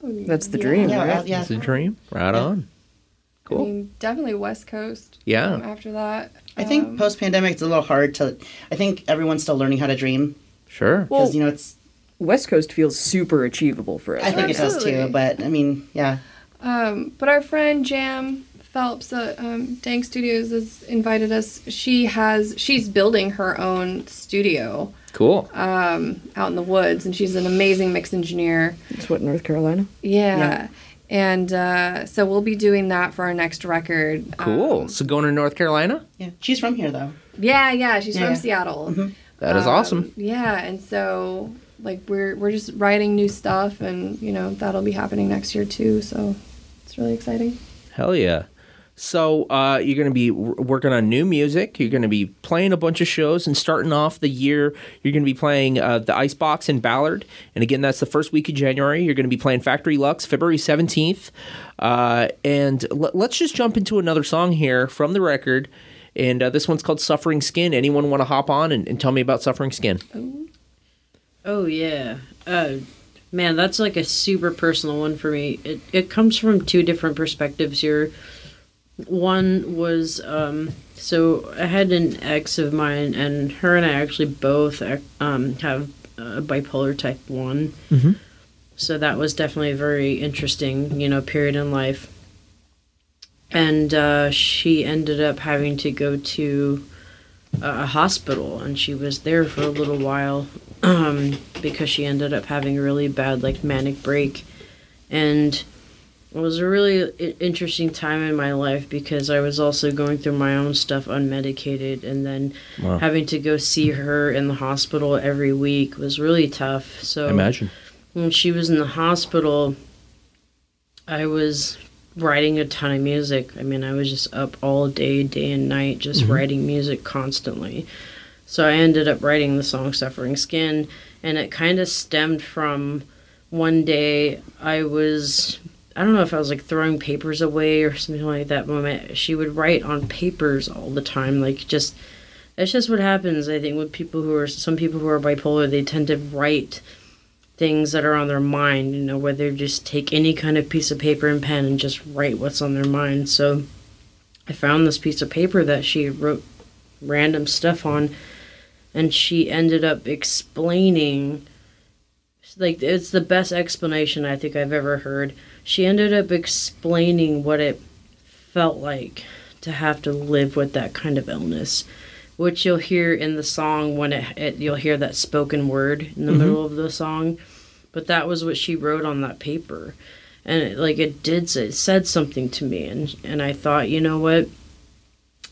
[SPEAKER 7] That's the dream,
[SPEAKER 4] Yeah,
[SPEAKER 7] right?
[SPEAKER 4] yeah.
[SPEAKER 3] That's a dream. Right on.
[SPEAKER 6] I mean, definitely West Coast.
[SPEAKER 3] Yeah.
[SPEAKER 6] um, after that,
[SPEAKER 4] I think post pandemic it's a little hard to. I think everyone's still learning how to dream
[SPEAKER 3] Sure.
[SPEAKER 4] because you know it's.
[SPEAKER 7] West Coast feels super achievable for us.
[SPEAKER 4] I think it does too, but I mean, yeah.
[SPEAKER 6] Um, but our friend Jam Phelps at um, Dank Studios has invited us. She has she's building her own studio
[SPEAKER 3] Cool.
[SPEAKER 6] um, out in the woods, and she's an amazing mix engineer.
[SPEAKER 7] It's what North Carolina.
[SPEAKER 6] Yeah.
[SPEAKER 7] Yeah.
[SPEAKER 6] And uh, so we'll be doing that for our next record.
[SPEAKER 3] Cool.
[SPEAKER 6] Um,
[SPEAKER 3] so going to North Carolina?
[SPEAKER 4] Yeah, she's from here though.
[SPEAKER 6] yeah, yeah, she's
[SPEAKER 4] Yeah.
[SPEAKER 6] from Seattle.
[SPEAKER 3] That is
[SPEAKER 6] Um,
[SPEAKER 3] awesome.
[SPEAKER 6] Yeah, and so like we're we're just writing new stuff, and you know that'll be happening next year too. So it's really exciting.
[SPEAKER 3] Hell yeah. So uh, you're going to be working on new music. You're going to be playing a bunch of shows and starting off the year. You're going to be playing uh, the Icebox in Ballard, and again, that's the first week of January. You're going to be playing Factory Luxe February 17th, uh, and l- let's just jump into another song here from the record. And uh, this one's called "Suffering Skin." Anyone want to hop on and, and tell me about "Suffering Skin"?
[SPEAKER 5] Oh yeah. Uh man, that's like a super personal one for me. It it comes from two different perspectives here. One was um so I had an ex of mine and her and I actually both um have uh, bipolar type 1.
[SPEAKER 3] Mhm.
[SPEAKER 5] So that was definitely a very interesting, you know, period in life. And uh, she ended up having to go to a hospital and she was there for a little while um, because she ended up having a really bad like manic break and it was a really interesting time in my life because I was also going through my own stuff unmedicated and then
[SPEAKER 3] Wow.
[SPEAKER 5] having to go see her in the hospital every week was really tough so
[SPEAKER 3] imagine.
[SPEAKER 5] when she was in the hospital, I was writing a ton of music. I mean, I was just up all day, day and night, just
[SPEAKER 3] Mhm.
[SPEAKER 5] writing music constantly. So I ended up writing the song Suffering Skin, and it kind of stemmed from one day I was. I don't know if I was like throwing papers away or something like that moment. She would write on papers all the time, like just it's just what happens i think with people who are some people who are bipolar they tend to write things that are on their mind you know whether just take any kind of piece of paper and pen and just write what's on their mind so i found this piece of paper that she wrote random stuff on and she ended up explaining like it's the best explanation i think i've ever heard she ended up explaining what it felt like to have to live with that kind of illness, which you'll hear in the song when it, it you'll hear that spoken word in the
[SPEAKER 3] Mhm.
[SPEAKER 5] middle of the song, but that was what she wrote on that paper, and it, like it did say, it said something to me, and and I thought, you know what,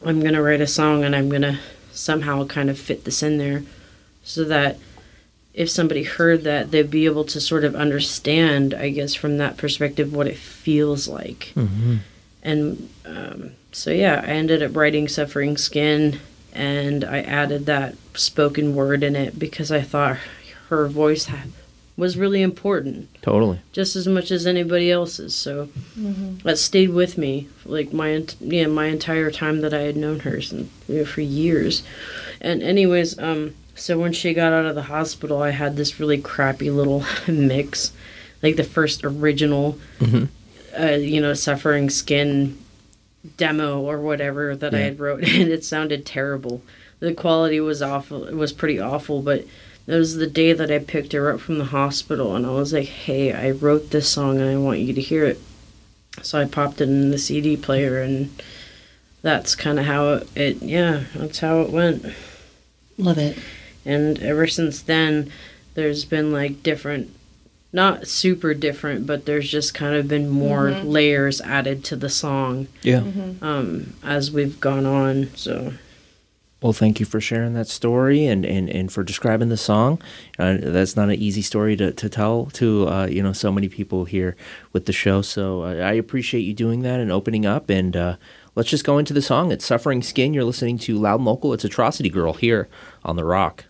[SPEAKER 5] I'm gonna write a song and I'm gonna somehow kind of fit this in there, so that if somebody heard that, they'd be able to sort of understand, I guess, from that perspective, what it feels like.
[SPEAKER 3] Mm-hmm.
[SPEAKER 5] And um, so, yeah, I ended up writing Suffering Skin and I added that spoken word in it because I thought her voice ha- was really important,
[SPEAKER 3] Totally.
[SPEAKER 5] just as much as anybody else's. So that stayed with me like my yeah my entire time that I had known her and, you know, for years. And anyways, um, so when she got out of the hospital, I had this really crappy little mix, like the first original,
[SPEAKER 3] Mhm.
[SPEAKER 5] uh, you know, suffering skin demo or whatever that I had wrote, and it sounded terrible. The quality was awful. It was pretty awful, but. It was the day that I picked her up from the hospital, and I was like, "Hey, I wrote this song, and I want you to hear it." So I popped it in the CD player, and that's kind of how it, it. Yeah, that's how it went.
[SPEAKER 4] Love it.
[SPEAKER 5] And ever since then, there's been like different, not super different, but there's just kind of been more
[SPEAKER 6] Mhm.
[SPEAKER 5] layers added to the song.
[SPEAKER 3] Yeah.
[SPEAKER 6] Mhm.
[SPEAKER 5] Um, as we've gone on, so
[SPEAKER 3] Well, thank you for sharing that story and, and, and for describing the song. Uh, that's not an easy story to, to tell to uh, you know so many people here with the show. So uh, I appreciate you doing that and opening up. And uh, let's just go into the song. It's "Suffering Skin." You're listening to Loud and Local. It's Atrocity Girl here on the Rock.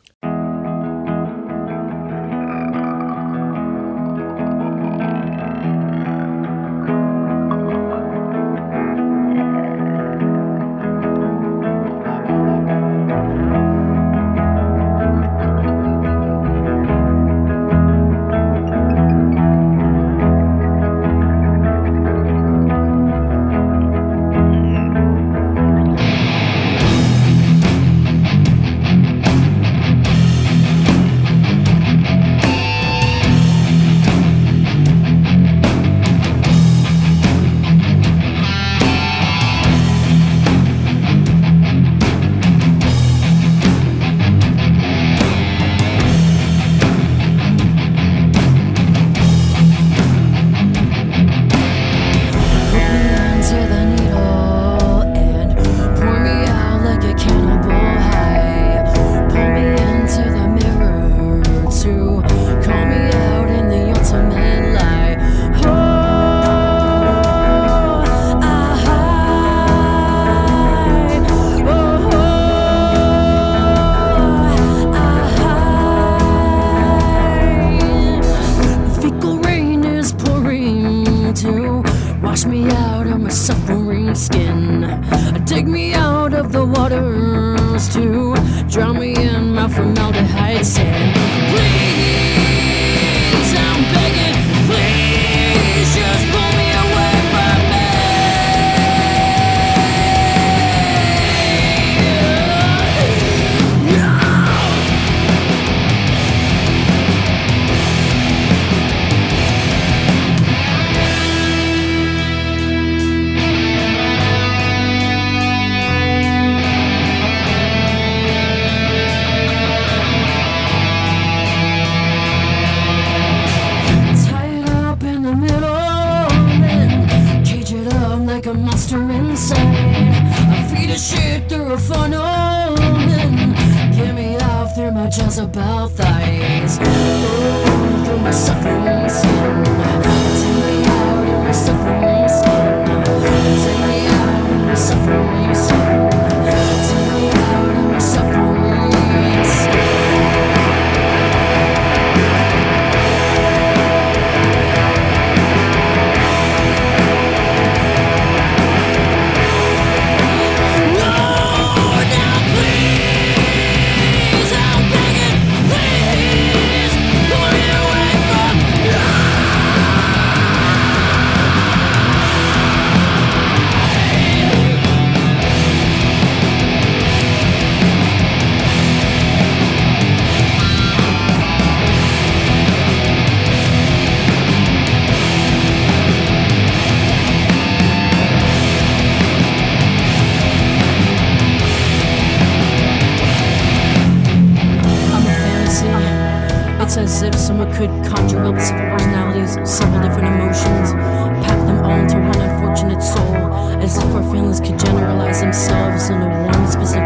[SPEAKER 13] Monster inside. I feed a shit through a funnel and get me off through my Jezebel thighs. Oh, through my suffering skin. Could conjure up several personalities, several different emotions, pack them all into one unfortunate soul, as if our feelings could generalize themselves into one specific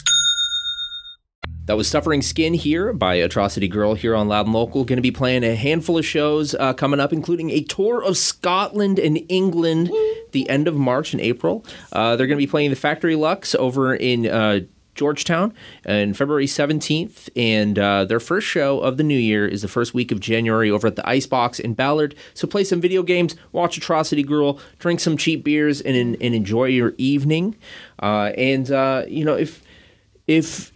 [SPEAKER 3] That was Suffering Skin here by Atrocity Girl here on Loud and Local. Going to be playing a handful of shows uh, coming up, including a tour of Scotland and England the end of March and April. Uh, they're going to be playing the Factory Luxe over in uh, Georgetown on February 17th. And uh, their first show of the new year is the first week of January over at the Icebox in Ballard. So play some video games, watch Atrocity Girl, drink some cheap beers, and, and enjoy your evening. Uh, and, uh, you know, if if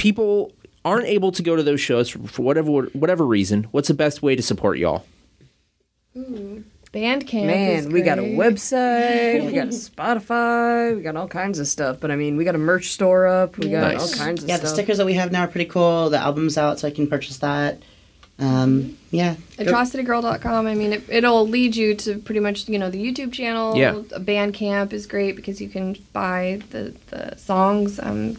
[SPEAKER 3] people aren't able to go to those shows for, for whatever whatever reason, what's the best way to support y'all?
[SPEAKER 6] Ooh, Bandcamp. is
[SPEAKER 7] Man, we got a website, we got a Spotify, we got all kinds of stuff. But I mean, we got a merch store up, we got all kinds of
[SPEAKER 4] yeah,
[SPEAKER 7] stuff.
[SPEAKER 4] Yeah, the stickers that we have now are pretty cool. The album's out, so I can purchase that. Um, yeah.
[SPEAKER 6] atrocitygirl.com i mean it, it'll lead you to pretty much you know the youtube channel
[SPEAKER 4] Yeah.
[SPEAKER 6] bandcamp is great because you can buy the, the songs um,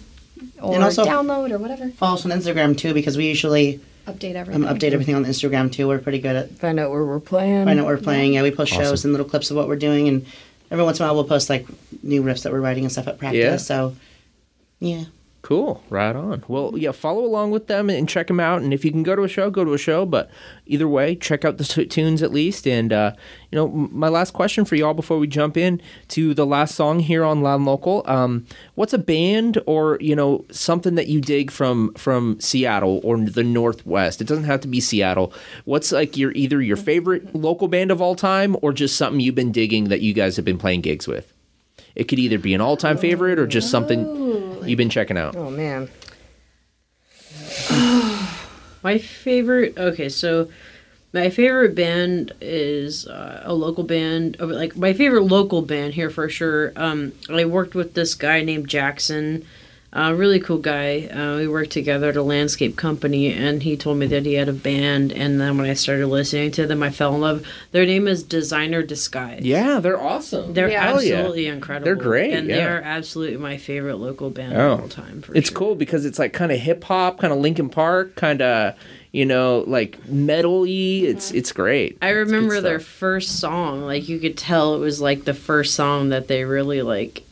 [SPEAKER 6] or
[SPEAKER 4] And also-
[SPEAKER 6] download or whatever
[SPEAKER 4] Follow us on Instagram too, because we usually
[SPEAKER 6] update
[SPEAKER 4] um,
[SPEAKER 6] everything
[SPEAKER 4] update everything on Instagram too. We're pretty good at
[SPEAKER 7] find out where we're playing.
[SPEAKER 4] Find out where we're playing. Yeah, we post shows and little clips of what we're doing, and every once in a while we'll post like new riffs that we're writing and stuff at practice.
[SPEAKER 3] Yeah.
[SPEAKER 4] So, yeah.
[SPEAKER 3] Cool, right on. Well, yeah, follow along with them and check them out. And if you can go to a show, go to a show. But either way, check out the t- tunes at least. And uh, you know, m- my last question for y'all before we jump in to the last song here on Loud and Local. Um, what's a band or you know something that you dig from from Seattle or the Northwest? It doesn't have to be Seattle. What's like your either your favorite local band of all time or just something you've been digging that you guys have been playing gigs with? It could either be an all time favorite or just something you've been checking out.
[SPEAKER 7] Oh man.
[SPEAKER 5] My favorite. Okay, so my favorite band is uh, a local band. uh, Like my favorite local band here for sure. Um, I worked with this guy named Jackson. A really cool guy. Uh, we worked together at a landscape company, and he told me that he had a band. And then when I started listening to them, I fell in love. Their name is Designer Disguise.
[SPEAKER 3] Yeah, they're awesome.
[SPEAKER 5] They're
[SPEAKER 3] yeah.
[SPEAKER 5] absolutely incredible.
[SPEAKER 3] They're great,
[SPEAKER 5] and they are absolutely my favorite local band
[SPEAKER 3] Oh.
[SPEAKER 5] of all time. For
[SPEAKER 3] it's cool because it's like kind of hip hop, kind of Linkin Park, kind of you know like metal-y. It's it's great.
[SPEAKER 5] I remember their first song. Like you could tell it was like the first song that they really like.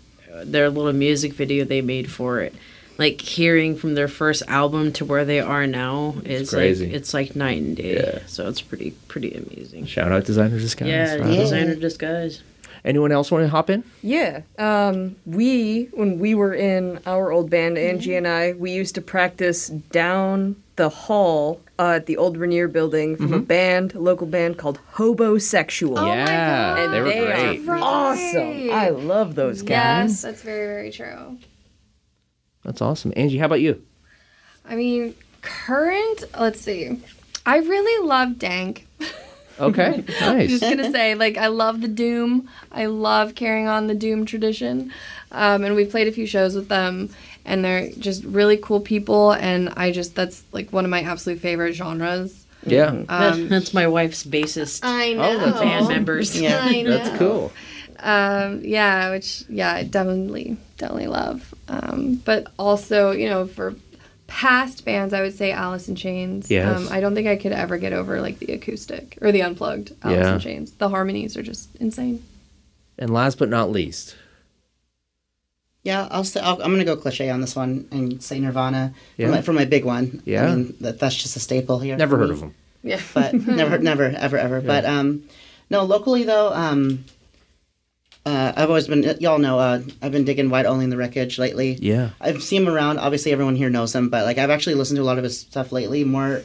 [SPEAKER 5] Their little music video they made for it. Like hearing from their first album to where they are now is
[SPEAKER 3] crazy.
[SPEAKER 5] like it's like night and day.
[SPEAKER 3] Yeah.
[SPEAKER 5] So it's pretty pretty amazing.
[SPEAKER 3] Shout out Designer Disguise.
[SPEAKER 5] Yeah,
[SPEAKER 3] Right on.
[SPEAKER 5] designer disguise.
[SPEAKER 3] Anyone else want to hop in?
[SPEAKER 7] Yeah. Um, we, when we were in our old band, Angie and I, we used to practice down the hall uh, at the old Rainier building from a
[SPEAKER 3] Mhm.
[SPEAKER 7] band, a local band called Hobosexual.
[SPEAKER 3] yeah,
[SPEAKER 7] And
[SPEAKER 3] they were
[SPEAKER 7] they
[SPEAKER 3] great.
[SPEAKER 7] are awesome. I love those guys.
[SPEAKER 6] Yes, that's very, very true.
[SPEAKER 3] That's awesome. Angie, how about you?
[SPEAKER 6] I mean, current, let's see. I really love Dank.
[SPEAKER 3] Okay,
[SPEAKER 6] I'm
[SPEAKER 3] nice.
[SPEAKER 6] just gonna say, like, I love the Doom. I love carrying on the Doom tradition, um, and we've played a few shows with them, and they're just really cool people. And I just that's like one of my absolute favorite genres.
[SPEAKER 3] Yeah.
[SPEAKER 6] Um,
[SPEAKER 5] that's my wife's bassist.
[SPEAKER 6] I know.
[SPEAKER 5] Oh, that's band members.
[SPEAKER 6] Yeah, I know.
[SPEAKER 3] That's cool.
[SPEAKER 6] Um, yeah, which yeah, I definitely definitely love. Um, but also, you know, for past bands, I would say Alice in Chains.
[SPEAKER 3] Yes.
[SPEAKER 6] Um, I don't think I could ever get over like the acoustic or the unplugged Alice
[SPEAKER 3] Yeah.
[SPEAKER 6] in Chains. The harmonies are just insane.
[SPEAKER 3] And last but not least,
[SPEAKER 4] Yeah, I'll say I'll, I'm gonna go cliche on this one and say Nirvana
[SPEAKER 3] Yeah.
[SPEAKER 4] for, my, for my big one.
[SPEAKER 3] Yeah.
[SPEAKER 4] I mean, that, that's just a staple here.
[SPEAKER 3] never heard
[SPEAKER 4] me.
[SPEAKER 3] of them.
[SPEAKER 6] Yeah,
[SPEAKER 4] but never, never, ever, ever. But um, no, locally though, um, uh, I've always been. Y'all know, uh, I've been digging Wyatt Olney in the Wreckage lately.
[SPEAKER 3] Yeah.
[SPEAKER 4] I've seen him around. Obviously, everyone here knows him, but like I've actually listened to a lot of his stuff lately more,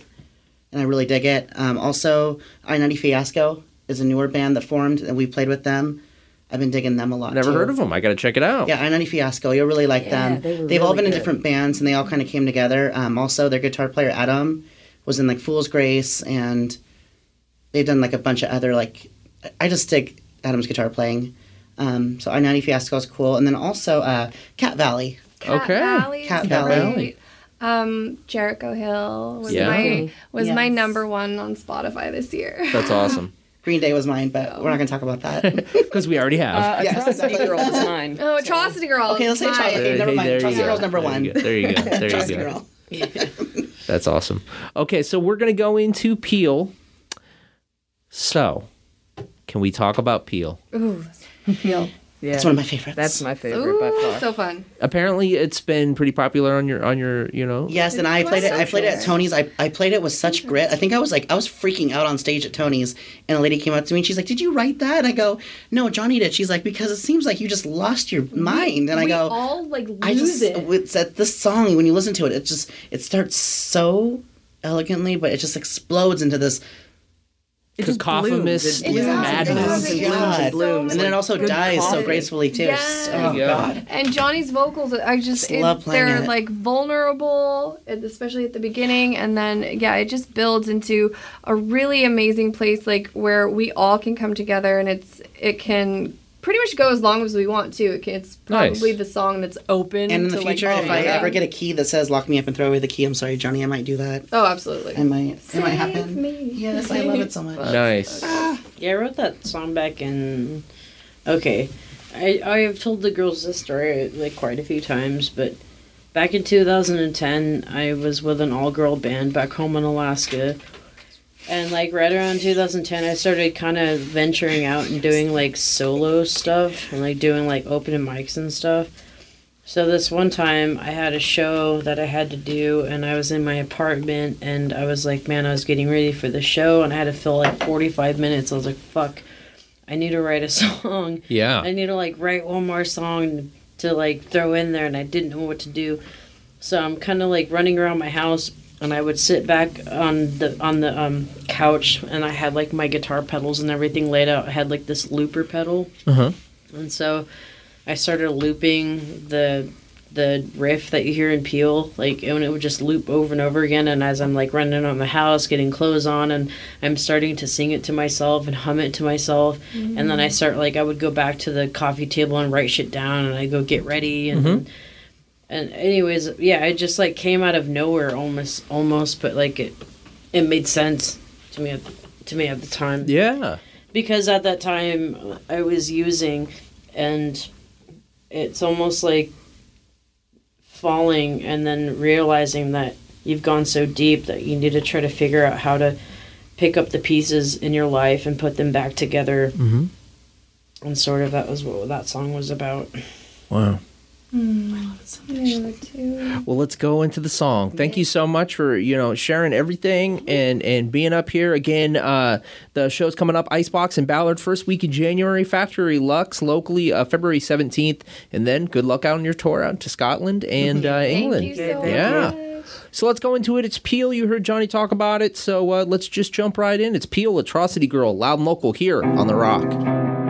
[SPEAKER 4] and I really dig it. Um, also, I ninety Fiasco is a newer band that formed, and we played with them. I've been digging them a lot.
[SPEAKER 3] Never
[SPEAKER 4] too.
[SPEAKER 3] heard of them. I got to check it out.
[SPEAKER 4] Yeah, I ninety Fiasco. You'll really like
[SPEAKER 7] Yeah,
[SPEAKER 4] them.
[SPEAKER 7] they were
[SPEAKER 4] They've all
[SPEAKER 7] really
[SPEAKER 4] been in different bands, and they all kind of came together. Um, also, their guitar player Adam was in like Fool's Grace, and they've done like a bunch of other like. I just dig Adam's guitar playing. Um, so I ninety Fiasco is cool, and then also uh, Cat Valley.
[SPEAKER 6] Cat
[SPEAKER 3] Okay.
[SPEAKER 6] Valley is
[SPEAKER 4] Cat
[SPEAKER 6] great.
[SPEAKER 4] Valley.
[SPEAKER 6] Um, Jericho Hill was
[SPEAKER 3] Yeah.
[SPEAKER 6] my was my number one on Spotify this year.
[SPEAKER 3] That's awesome.
[SPEAKER 4] Green Day was mine, but we're not going to talk about that.
[SPEAKER 3] Because we already have.
[SPEAKER 7] Uh,
[SPEAKER 4] Yes,
[SPEAKER 7] Atrocity. Girl is mine.
[SPEAKER 6] Oh, Atrocity Girl.
[SPEAKER 4] Okay, let's say
[SPEAKER 6] is
[SPEAKER 4] Atrocity.
[SPEAKER 6] mine.
[SPEAKER 4] Okay, never
[SPEAKER 3] Hey,
[SPEAKER 4] mind.
[SPEAKER 3] there you
[SPEAKER 4] Girl's number
[SPEAKER 3] There you
[SPEAKER 4] one.
[SPEAKER 3] go. There you go. There you
[SPEAKER 4] Trusty
[SPEAKER 3] go.
[SPEAKER 4] Girl.
[SPEAKER 3] That's awesome. Okay, so we're going to go into Peel. So, can we talk about Peel?
[SPEAKER 6] Ooh,
[SPEAKER 7] Yeah.
[SPEAKER 4] It's one of my favorites.
[SPEAKER 7] That's my favorite by far.
[SPEAKER 6] so fun.
[SPEAKER 3] Apparently, it's been pretty popular on your on your you know.
[SPEAKER 4] Yes, and I played it. I played it at. Tony's. I, I played it with such grit. I think I was like I was freaking out on stage at Tony's, and a lady came up to me and she's like, "Did you write that?" And I go, "No, Johnny did." She's like, "Because it seems like you just lost your mind." And I
[SPEAKER 6] we
[SPEAKER 4] go,
[SPEAKER 6] all like lose
[SPEAKER 4] "I just
[SPEAKER 6] it.
[SPEAKER 4] it's at this song when you listen to it, it just it starts so elegantly, but it just explodes into this
[SPEAKER 7] It just
[SPEAKER 3] Cacophonous
[SPEAKER 7] blooms. It
[SPEAKER 6] It
[SPEAKER 7] blooms
[SPEAKER 6] does,
[SPEAKER 7] and
[SPEAKER 6] it
[SPEAKER 7] blooms and
[SPEAKER 6] it
[SPEAKER 7] blooms
[SPEAKER 6] does.
[SPEAKER 7] and blooms.
[SPEAKER 4] and then it also
[SPEAKER 7] Good
[SPEAKER 4] dies so gracefully too.
[SPEAKER 6] Yes.
[SPEAKER 4] Oh
[SPEAKER 3] Yeah.
[SPEAKER 4] God.
[SPEAKER 6] And Johnny's vocals, I just,
[SPEAKER 4] Just
[SPEAKER 6] it-
[SPEAKER 4] love playing
[SPEAKER 6] they're
[SPEAKER 4] it.
[SPEAKER 6] like vulnerable, especially at the beginning, and then yeah, it just builds into a really amazing place, like where we all can come together, and it's it can pretty much go as long as we want to. It can, it's
[SPEAKER 3] Nice.
[SPEAKER 6] probably the song that's open.
[SPEAKER 4] And in the
[SPEAKER 6] to, like,
[SPEAKER 4] future,
[SPEAKER 6] all
[SPEAKER 4] if I ever get a key that says "lock me up and throw away the key," I'm sorry, Johnny, I might do that.
[SPEAKER 6] oh, absolutely,
[SPEAKER 4] It might. It might happen.
[SPEAKER 6] Save me.
[SPEAKER 4] Yes, I love it so much.
[SPEAKER 3] Nice.
[SPEAKER 5] Yeah, I wrote that song back in. Okay, I I have told the girls this story like quite a few times, but back in 2010, I was with an all girl band back home in Alaska, and like right around 2010, I started kind of venturing out and doing like solo stuff and like doing like open mics and stuff. So this one time I had a show that I had to do and I was in my apartment and I was like, man, I was getting ready for the show and I had to fill like 45 minutes. I was like, fuck, I need to write a song.
[SPEAKER 3] Yeah.
[SPEAKER 5] I need to like write one more song to like throw in there and I didn't know what to do. So I'm kind of like running around my house and I would sit back on the on the um couch and I had like my guitar pedals and everything laid out. I had like this looper pedal.
[SPEAKER 3] Uh huh.
[SPEAKER 5] And so I started looping the the riff that you hear in Peel, like and it would just loop over and over again. And as I'm like running around the house, getting clothes on, and I'm starting to sing it to myself and hum it to myself, and then I start like I would go back to the coffee table and write shit down, and I go get ready, and
[SPEAKER 3] Mhm.
[SPEAKER 5] And anyways, yeah, it just like came out of nowhere almost, almost, but like it it made sense to me at, to me at the time
[SPEAKER 3] Yeah.
[SPEAKER 5] because at that time I was using, and it's almost like falling and then realizing that you've gone so deep that you need to try to figure out how to pick up the pieces in your life and put them back together.
[SPEAKER 3] Mm-hmm.
[SPEAKER 5] And sort of that was what that song was about.
[SPEAKER 3] Wow.
[SPEAKER 6] Too.
[SPEAKER 3] Well, let's go into the song. Thank you so much for you know sharing everything and and being up here again. Uh, the show's coming up: Icebox and Ballard, first week in January. Factory Luxe locally, uh, February seventeenth, and then good luck out on your tour out to Scotland and uh, England.
[SPEAKER 6] you so
[SPEAKER 3] yeah. So let's go into it. It's Peel. You heard Johnny talk about it. So uh, let's just jump right in. It's Peel, Atrocity Girl, loud and local here on the Rock.